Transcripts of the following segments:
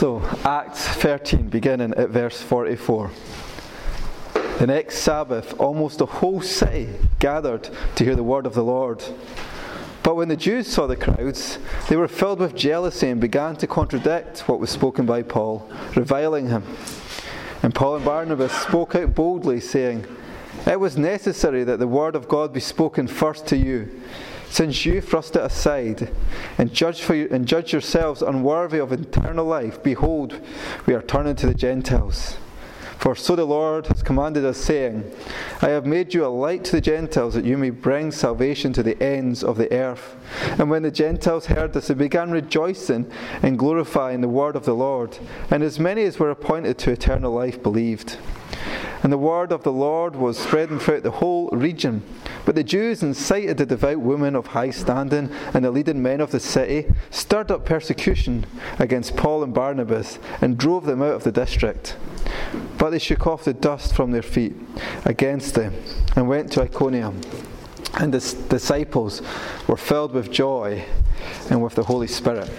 So, Acts 13, beginning at verse 44. The next Sabbath, almost the whole city gathered to hear the word of the Lord. But when the Jews saw the crowds, they were filled with jealousy and began to contradict what was spoken by Paul, reviling him. And Paul and Barnabas spoke out boldly, saying, It was necessary that the word of God be spoken first to you since you thrust it aside and judge, for you, and judge yourselves unworthy of eternal life, behold, we are turning to the Gentiles. For so the Lord has commanded us, saying, I have made you a light to the Gentiles, that you may bring salvation to the ends of the earth. And when the Gentiles heard this, they began rejoicing and glorifying the word of the Lord. And as many as were appointed to eternal life believed. And the word of the Lord was spreading throughout the whole region. But the Jews incited the devout women of high standing and the leading men of the city, stirred up persecution against Paul and Barnabas, and drove them out of the district. But they shook off the dust from their feet against them and went to Iconium. And the disciples were filled with joy and with the Holy Spirit.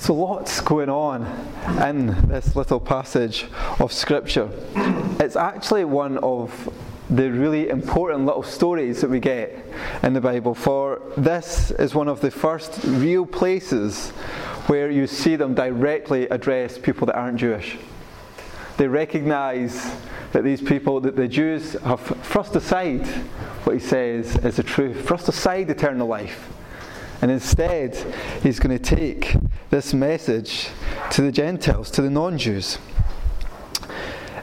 So, lots going on in this little passage of Scripture. It's actually one of the really important little stories that we get in the Bible, for this is one of the first real places where you see them directly address people that aren't Jewish. They recognize that these people, that the Jews have thrust aside what he says is the truth, thrust aside eternal life. And instead, he's going to take this message to the Gentiles, to the non Jews.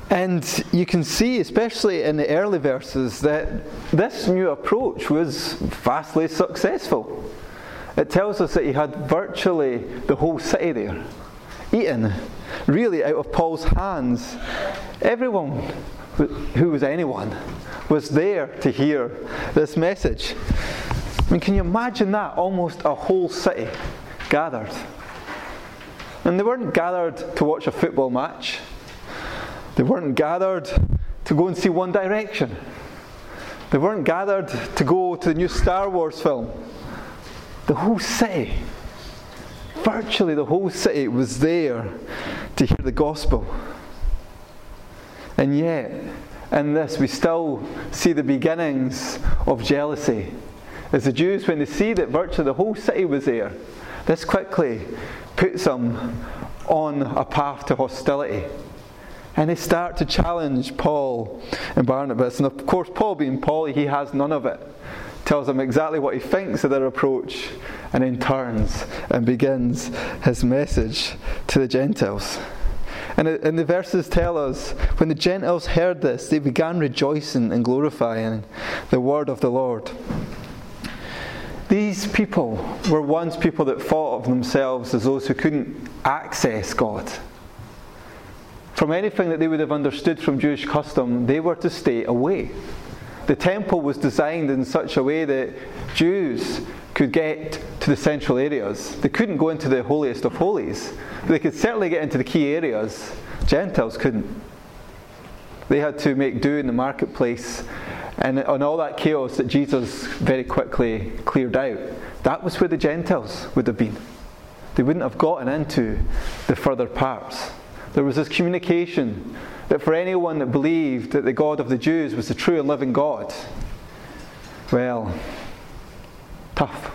And you can see, especially in the early verses, that this new approach was vastly successful. It tells us that he had virtually the whole city there, eaten, really out of Paul's hands. Everyone who was anyone was there to hear this message. I mean, can you imagine that? Almost a whole city gathered. And they weren't gathered to watch a football match, they weren't gathered to go and see One Direction, they weren't gathered to go to the new Star Wars film. The whole city, virtually the whole city, was there to hear the gospel. And yet, in this, we still see the beginnings of jealousy. As the Jews, when they see that virtually the whole city was there, this quickly puts them on a path to hostility. And they start to challenge Paul and Barnabas. And of course, Paul being Paul, he has none of it. Tells them exactly what he thinks of their approach, and then turns and begins his message to the Gentiles. And, and the verses tell us when the Gentiles heard this, they began rejoicing and glorifying the word of the Lord. These people were once people that thought of themselves as those who couldn't access God. From anything that they would have understood from Jewish custom, they were to stay away. The temple was designed in such a way that Jews could get to the central areas. They couldn't go into the holiest of holies, but they could certainly get into the key areas. Gentiles couldn't. They had to make do in the marketplace and on all that chaos that Jesus very quickly cleared out, that was where the Gentiles would have been. They wouldn't have gotten into the further parts. There was this communication that for anyone that believed that the God of the Jews was the true and living God, well, tough.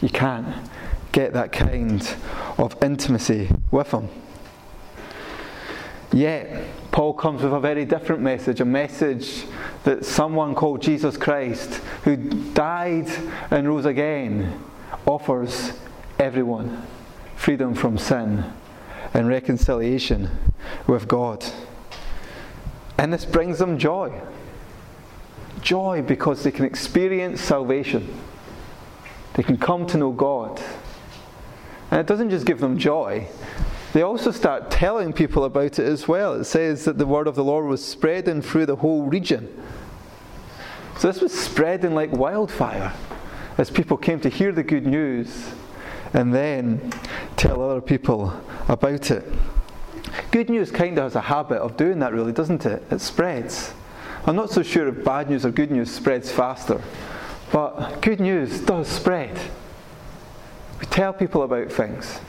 You can't get that kind of intimacy with Him. Yet, Paul comes with a very different message a message that someone called Jesus Christ, who died and rose again, offers everyone freedom from sin and reconciliation with God. And this brings them joy. Joy because they can experience salvation, they can come to know God. And it doesn't just give them joy, they also start telling people about it as well. It says that the word of the Lord was spreading through the whole region. So this was spreading like wildfire as people came to hear the good news and then tell other people about it. Good news kind of has a habit of doing that, really, doesn't it? It spreads. I'm not so sure if bad news or good news spreads faster, but good news does spread. We tell people about things.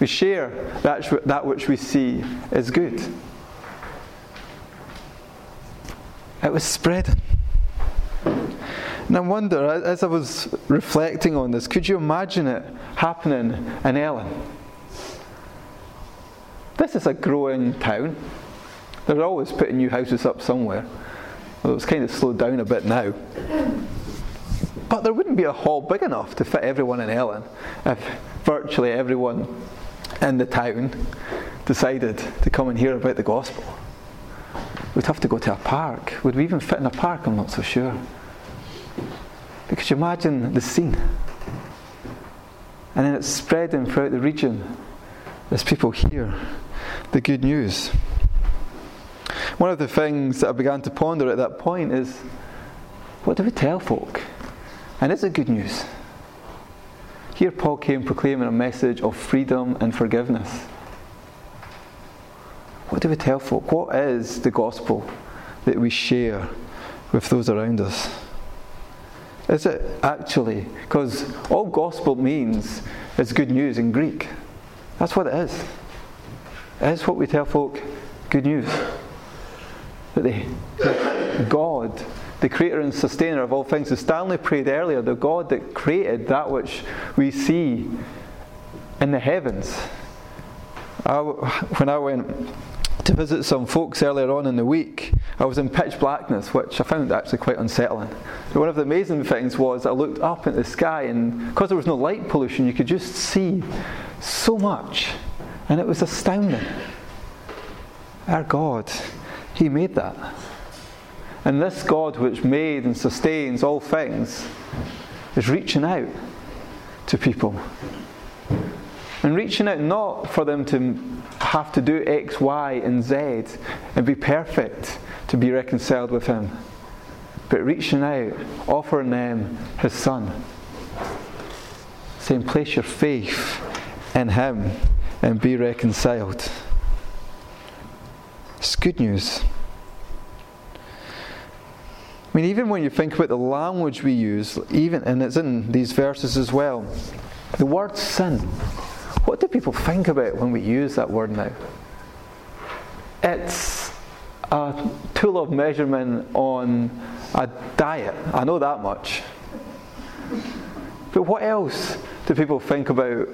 We share that, that which we see is good. It was spreading. And I wonder, as I was reflecting on this, could you imagine it happening in Ellon? This is a growing town. They're always putting new houses up somewhere. Well, it's kind of slowed down a bit now. But there wouldn't be a hall big enough to fit everyone in Ellon if virtually everyone in the town decided to come and hear about the gospel. We'd have to go to a park. Would we even fit in a park? I'm not so sure. Because you imagine the scene. And then it's spreading throughout the region as people hear the good news. One of the things that I began to ponder at that point is what do we tell folk? And is it good news? Here, Paul came proclaiming a message of freedom and forgiveness. What do we tell folk? What is the gospel that we share with those around us? Is it actually? Because all gospel means is good news in Greek. That's what it is. It is what we tell folk good news. That they, God the creator and sustainer of all things. As Stanley prayed earlier, the God that created that which we see in the heavens. I, when I went to visit some folks earlier on in the week, I was in pitch blackness, which I found actually quite unsettling. But one of the amazing things was I looked up at the sky, and because there was no light pollution, you could just see so much. And it was astounding. Our God, He made that. And this God, which made and sustains all things, is reaching out to people. And reaching out not for them to have to do X, Y, and Z and be perfect to be reconciled with Him, but reaching out, offering them His Son. Saying, place your faith in Him and be reconciled. It's good news. Mean, even when you think about the language we use, even and it's in these verses as well, the word sin. What do people think about when we use that word now? It's a tool of measurement on a diet. I know that much. But what else do people think about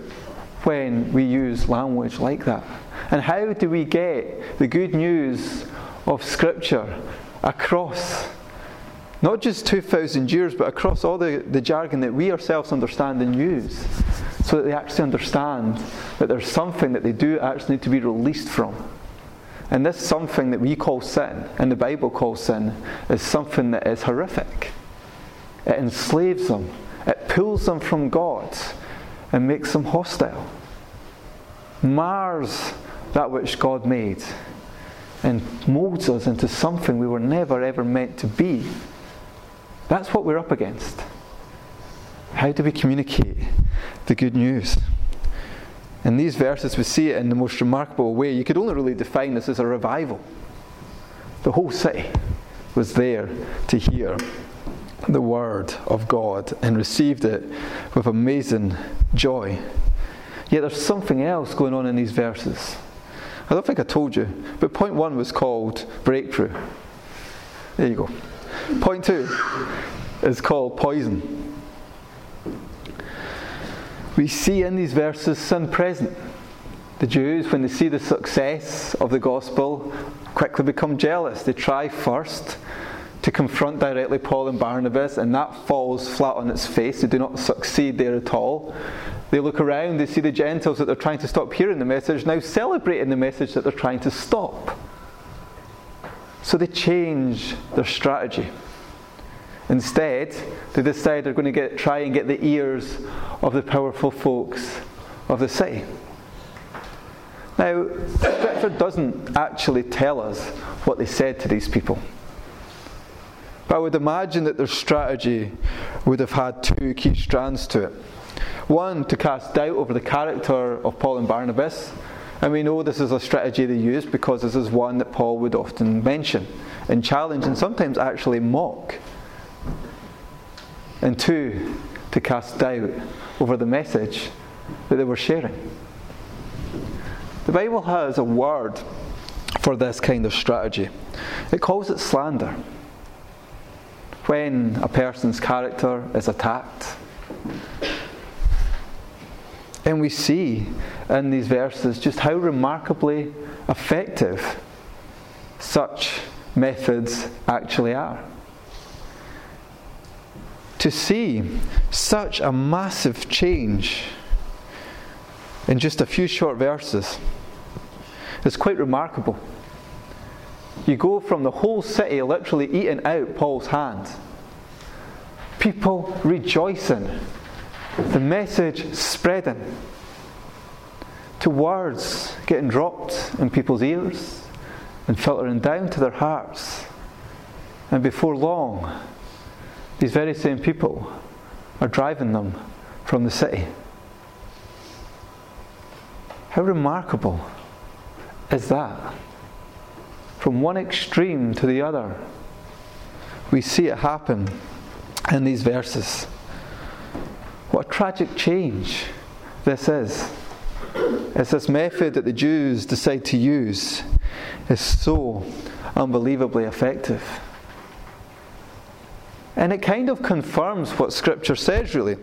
when we use language like that? And how do we get the good news of Scripture across not just 2,000 years, but across all the, the jargon that we ourselves understand and use, so that they actually understand that there's something that they do actually need to be released from. And this something that we call sin, and the Bible calls sin, is something that is horrific. It enslaves them, it pulls them from God, and makes them hostile. Mars that which God made, and molds us into something we were never ever meant to be. That's what we're up against. How do we communicate the good news? In these verses, we see it in the most remarkable way. You could only really define this as a revival. The whole city was there to hear the word of God and received it with amazing joy. Yet there's something else going on in these verses. I don't think I told you, but point one was called breakthrough. There you go. Point two is called poison. We see in these verses sin present. The Jews, when they see the success of the gospel, quickly become jealous. They try first to confront directly Paul and Barnabas, and that falls flat on its face. They do not succeed there at all. They look around, they see the Gentiles that they're trying to stop hearing the message, now celebrating the message that they're trying to stop. So they change their strategy. Instead, they decide they're going to get, try and get the ears of the powerful folks of the city. Now, Scripture doesn't actually tell us what they said to these people. But I would imagine that their strategy would have had two key strands to it. One, to cast doubt over the character of Paul and Barnabas, and we know this is a strategy they use because this is one that Paul would often mention and challenge and sometimes actually mock. And two, to cast doubt over the message that they were sharing. The Bible has a word for this kind of strategy. It calls it slander. When a person's character is attacked, and we see in these verses just how remarkably effective such methods actually are. To see such a massive change in just a few short verses is quite remarkable. You go from the whole city literally eating out Paul's hand, people rejoicing, the message spreading, to words getting dropped in people's ears and filtering down to their hearts. And before long, these very same people are driving them from the city. How remarkable is that? From one extreme to the other, we see it happen in these verses. What a tragic change this is. It's this method that the Jews decide to use is so unbelievably effective. And it kind of confirms what Scripture says, really,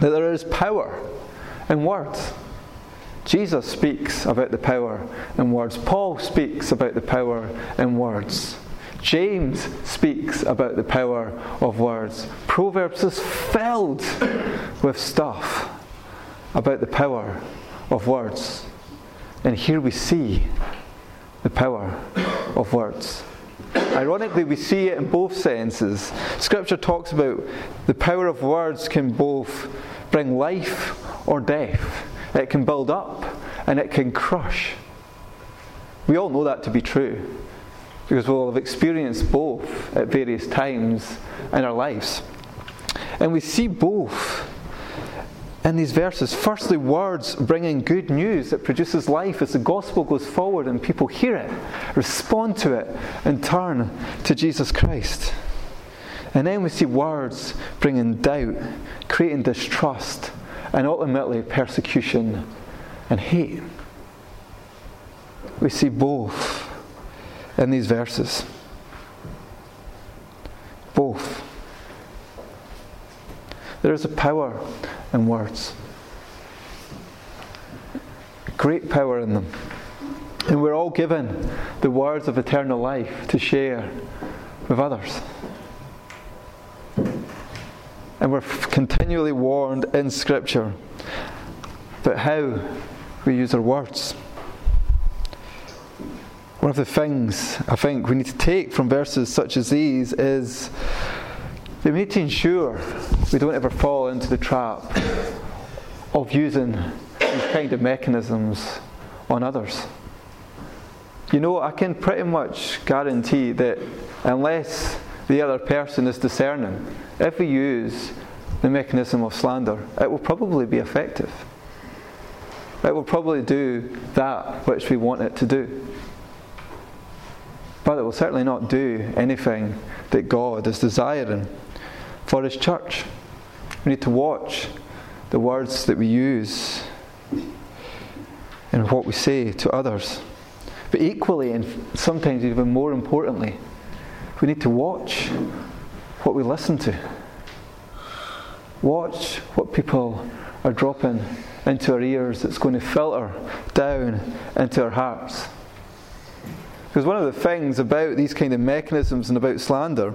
that there is power in words. Jesus speaks about the power in words. Paul speaks about the power in words. James speaks about the power of words. Proverbs is filled with stuff about the power of words. And here we see the power of words. Ironically, we see it in both senses. Scripture talks about the power of words can both bring life or death, it can build up and it can crush. We all know that to be true because we'll have experienced both at various times in our lives. And we see both in these verses. Firstly, words bringing good news that produces life as the gospel goes forward and people hear it, respond to it, and turn to Jesus Christ. And then we see words bringing doubt, creating distrust, and ultimately persecution and hate. We see both in these verses. Both. There is a power in words, great power in them. And we're all given the words of eternal life to share with others. And we're continually warned in Scripture about how we use our words. One of the things I think we need to take from verses such as these is that we need to ensure we don't ever fall into the trap of using these kind of mechanisms on others. You know, I can pretty much guarantee that unless the other person is discerning, if we use the mechanism of slander, it will probably be effective. It will probably do that which we want it to do. But it will certainly not do anything that God is desiring for His church. We need to watch the words that we use and what we say to others. But equally, and sometimes even more importantly, we need to watch what we listen to. Watch what people are dropping into our ears that's going to filter down into our hearts. Because one of the things about these kind of mechanisms and about slander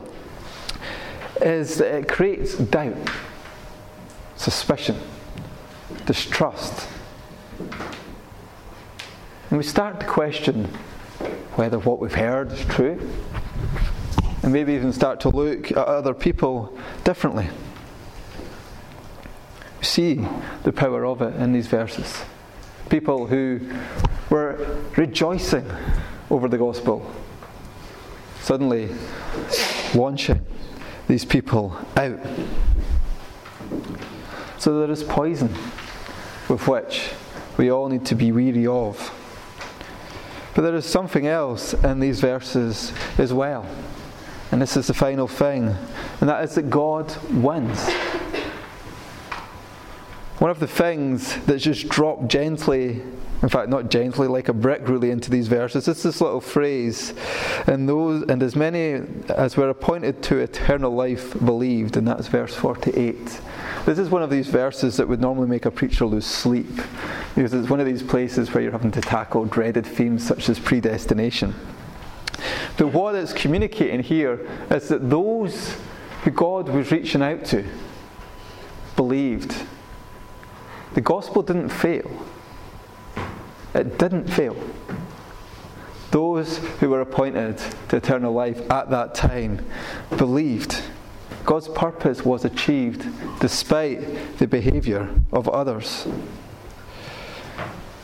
is that it creates doubt, suspicion, distrust. And we start to question whether what we've heard is true, and maybe even start to look at other people differently. We see the power of it in these verses. People who were rejoicing over the gospel, suddenly launching these people out. So there is poison with which we all need to be weary of. But there is something else in these verses as well. And this is the final thing, and that is that God wins. One of the things that's just dropped gently, in fact, not gently, like a brick really into these verses, It's this little phrase, and those and as many as were appointed to eternal life believed, and that's verse 48. This is one of these verses that would normally make a preacher lose sleep, because it's one of these places where you're having to tackle dreaded themes such as predestination. But what it's communicating here is that those who God was reaching out to believed. The gospel didn't fail. It didn't fail. Those who were appointed to eternal life at that time believed. God's purpose was achieved despite the behaviour of others.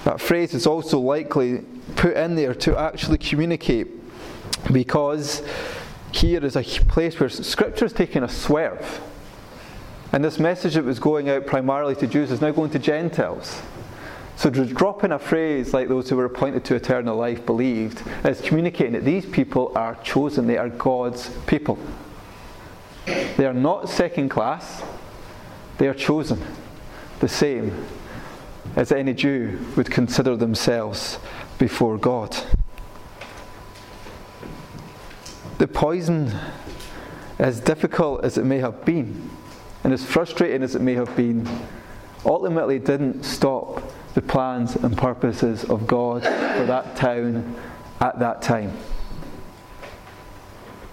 That phrase is also likely put in there to actually communicate because here is a place where Scripture is taking a swerve. And this message that was going out primarily to Jews is now going to Gentiles. So to drop in a phrase like those who were appointed to eternal life believed is communicating that these people are chosen, they are God's people. They are not second class, they are chosen, the same as any Jew would consider themselves before God. The poison, as difficult as it may have been, and as frustrating as it may have been, ultimately didn't stop the plans and purposes of God for that town at that time.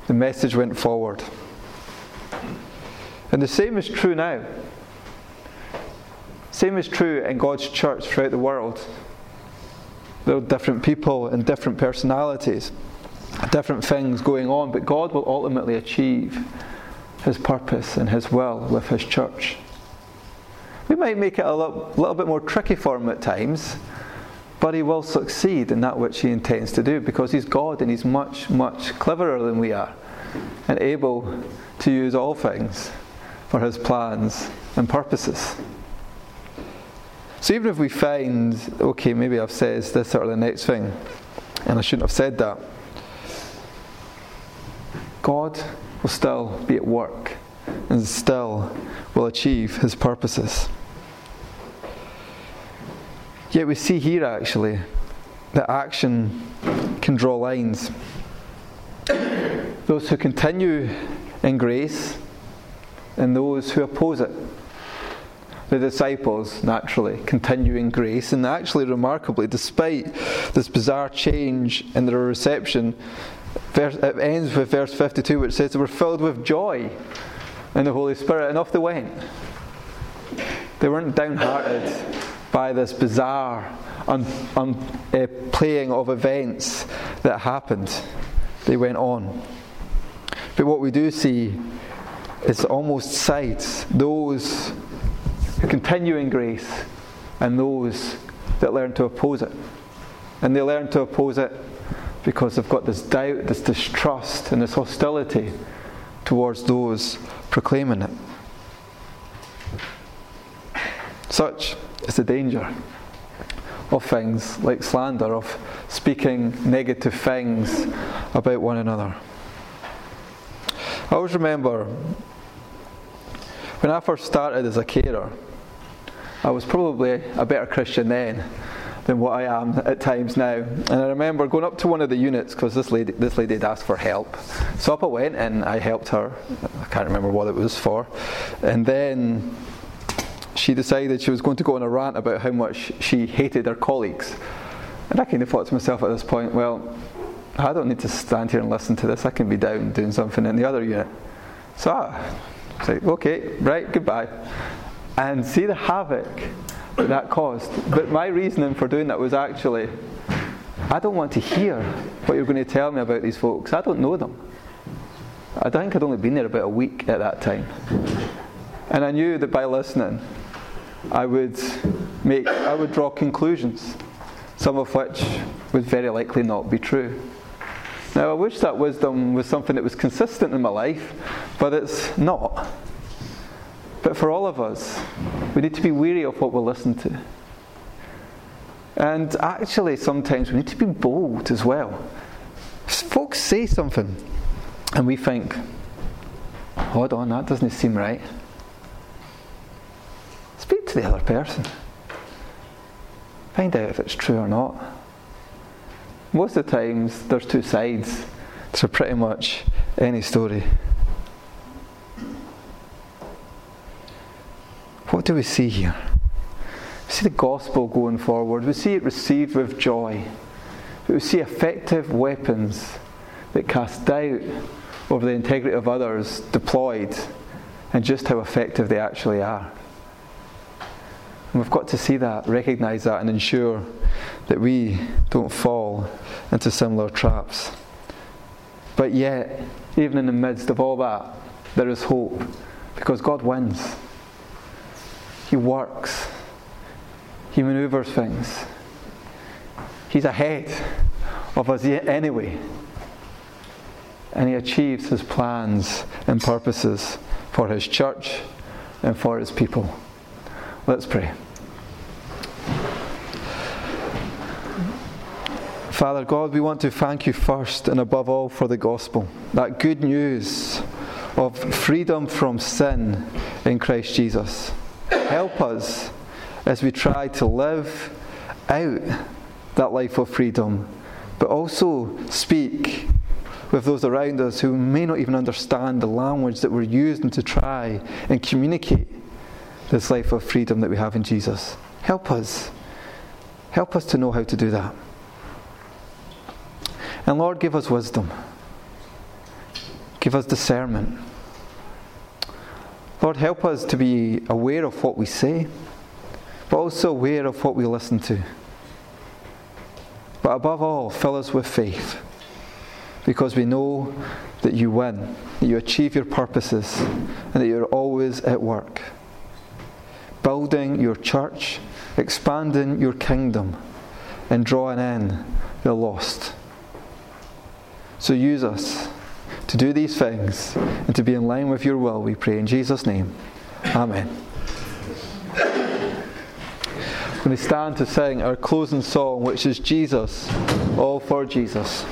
The message went forward. And the same is true now. Same is true in God's church throughout the world. There are different people and different personalities different things going on, but God will ultimately achieve His purpose and His will with His church. We might make it a little, little bit more tricky for Him at times, but He will succeed in that which He intends to do because He's God and He's much, much cleverer than we are and able to use all things for His plans and purposes. So even if we find, okay, maybe I've said this or the next thing, and I shouldn't have said that, God will still be at work and still will achieve his purposes. Yet we see here actually that action can draw lines. Those who continue in grace and those who oppose it. The disciples naturally continue in grace, and actually, remarkably, despite this bizarre change in their reception, Verse, it ends with verse 52, which says they were filled with joy in the Holy Spirit, and off they went. They weren't downhearted by this bizarre un, un, uh, playing of events that happened. They went on. But what we do see is almost sides those who continue in grace and those that learn to oppose it. And they learn to oppose it because they've got this doubt, this distrust, and this hostility towards those proclaiming it. Such is the danger of things like slander, of speaking negative things about one another. I always remember when I first started as a carer, I was probably a better Christian then than what I am at times now. And I remember going up to one of the units because this lady, this lady had asked for help. So up I went and I helped her. I can't remember what it was for. And then she decided she was going to go on a rant about how much she hated her colleagues. And I kind of thought to myself at this point, well, I don't need to stand here and listen to this. I can be down doing something in the other unit. So ah, I was like, okay, right, goodbye. And see the havoc that that caused. But my reasoning for doing that was actually, I don't want to hear what you're going to tell me about these folks. I don't know them. I think I'd only been there about a week at that time. And I knew that by listening, I would make I would draw conclusions, some of which would very likely not be true. Now I wish that wisdom was something that was consistent in my life, but it's not. But for all of us, we need to be wary of what we listen to. And actually, sometimes we need to be bold as well. Folks say something, and we think, hold on, that doesn't seem right. To the other person. Find out if it's true or not. Most of the times, there's two sides to pretty much any story. What do we see here? We see the gospel going forward. We see it received with joy. we see effective weapons that cast doubt over the integrity of others deployed and just how effective they actually are. And we've got to see that, recognize that, and ensure that we don't fall into similar traps. But yet, even in the midst of all that, there is hope because God wins. He works, He maneuvers things. He's ahead of us anyway. And He achieves His plans and purposes for His church and for His people. Let's pray. Father God, we want to thank you first and above all for the gospel, that good news of freedom from sin in Christ Jesus. Help us as we try to live out that life of freedom, but also speak with those around us who may not even understand the language that we're using to try and communicate this life of freedom that we have in Jesus. Help us. Help us to know how to do that. And Lord, give us wisdom. Give us discernment. Lord, help us to be aware of what we say, but also aware of what we listen to. But above all, fill us with faith, because we know that you win, that you achieve your purposes, and that you're always at work. Building your church, expanding your kingdom, and drawing in the lost. So use us to do these things and to be in line with your will, we pray in Jesus' name. Amen. When we stand to sing our closing song, which is Jesus, all for Jesus.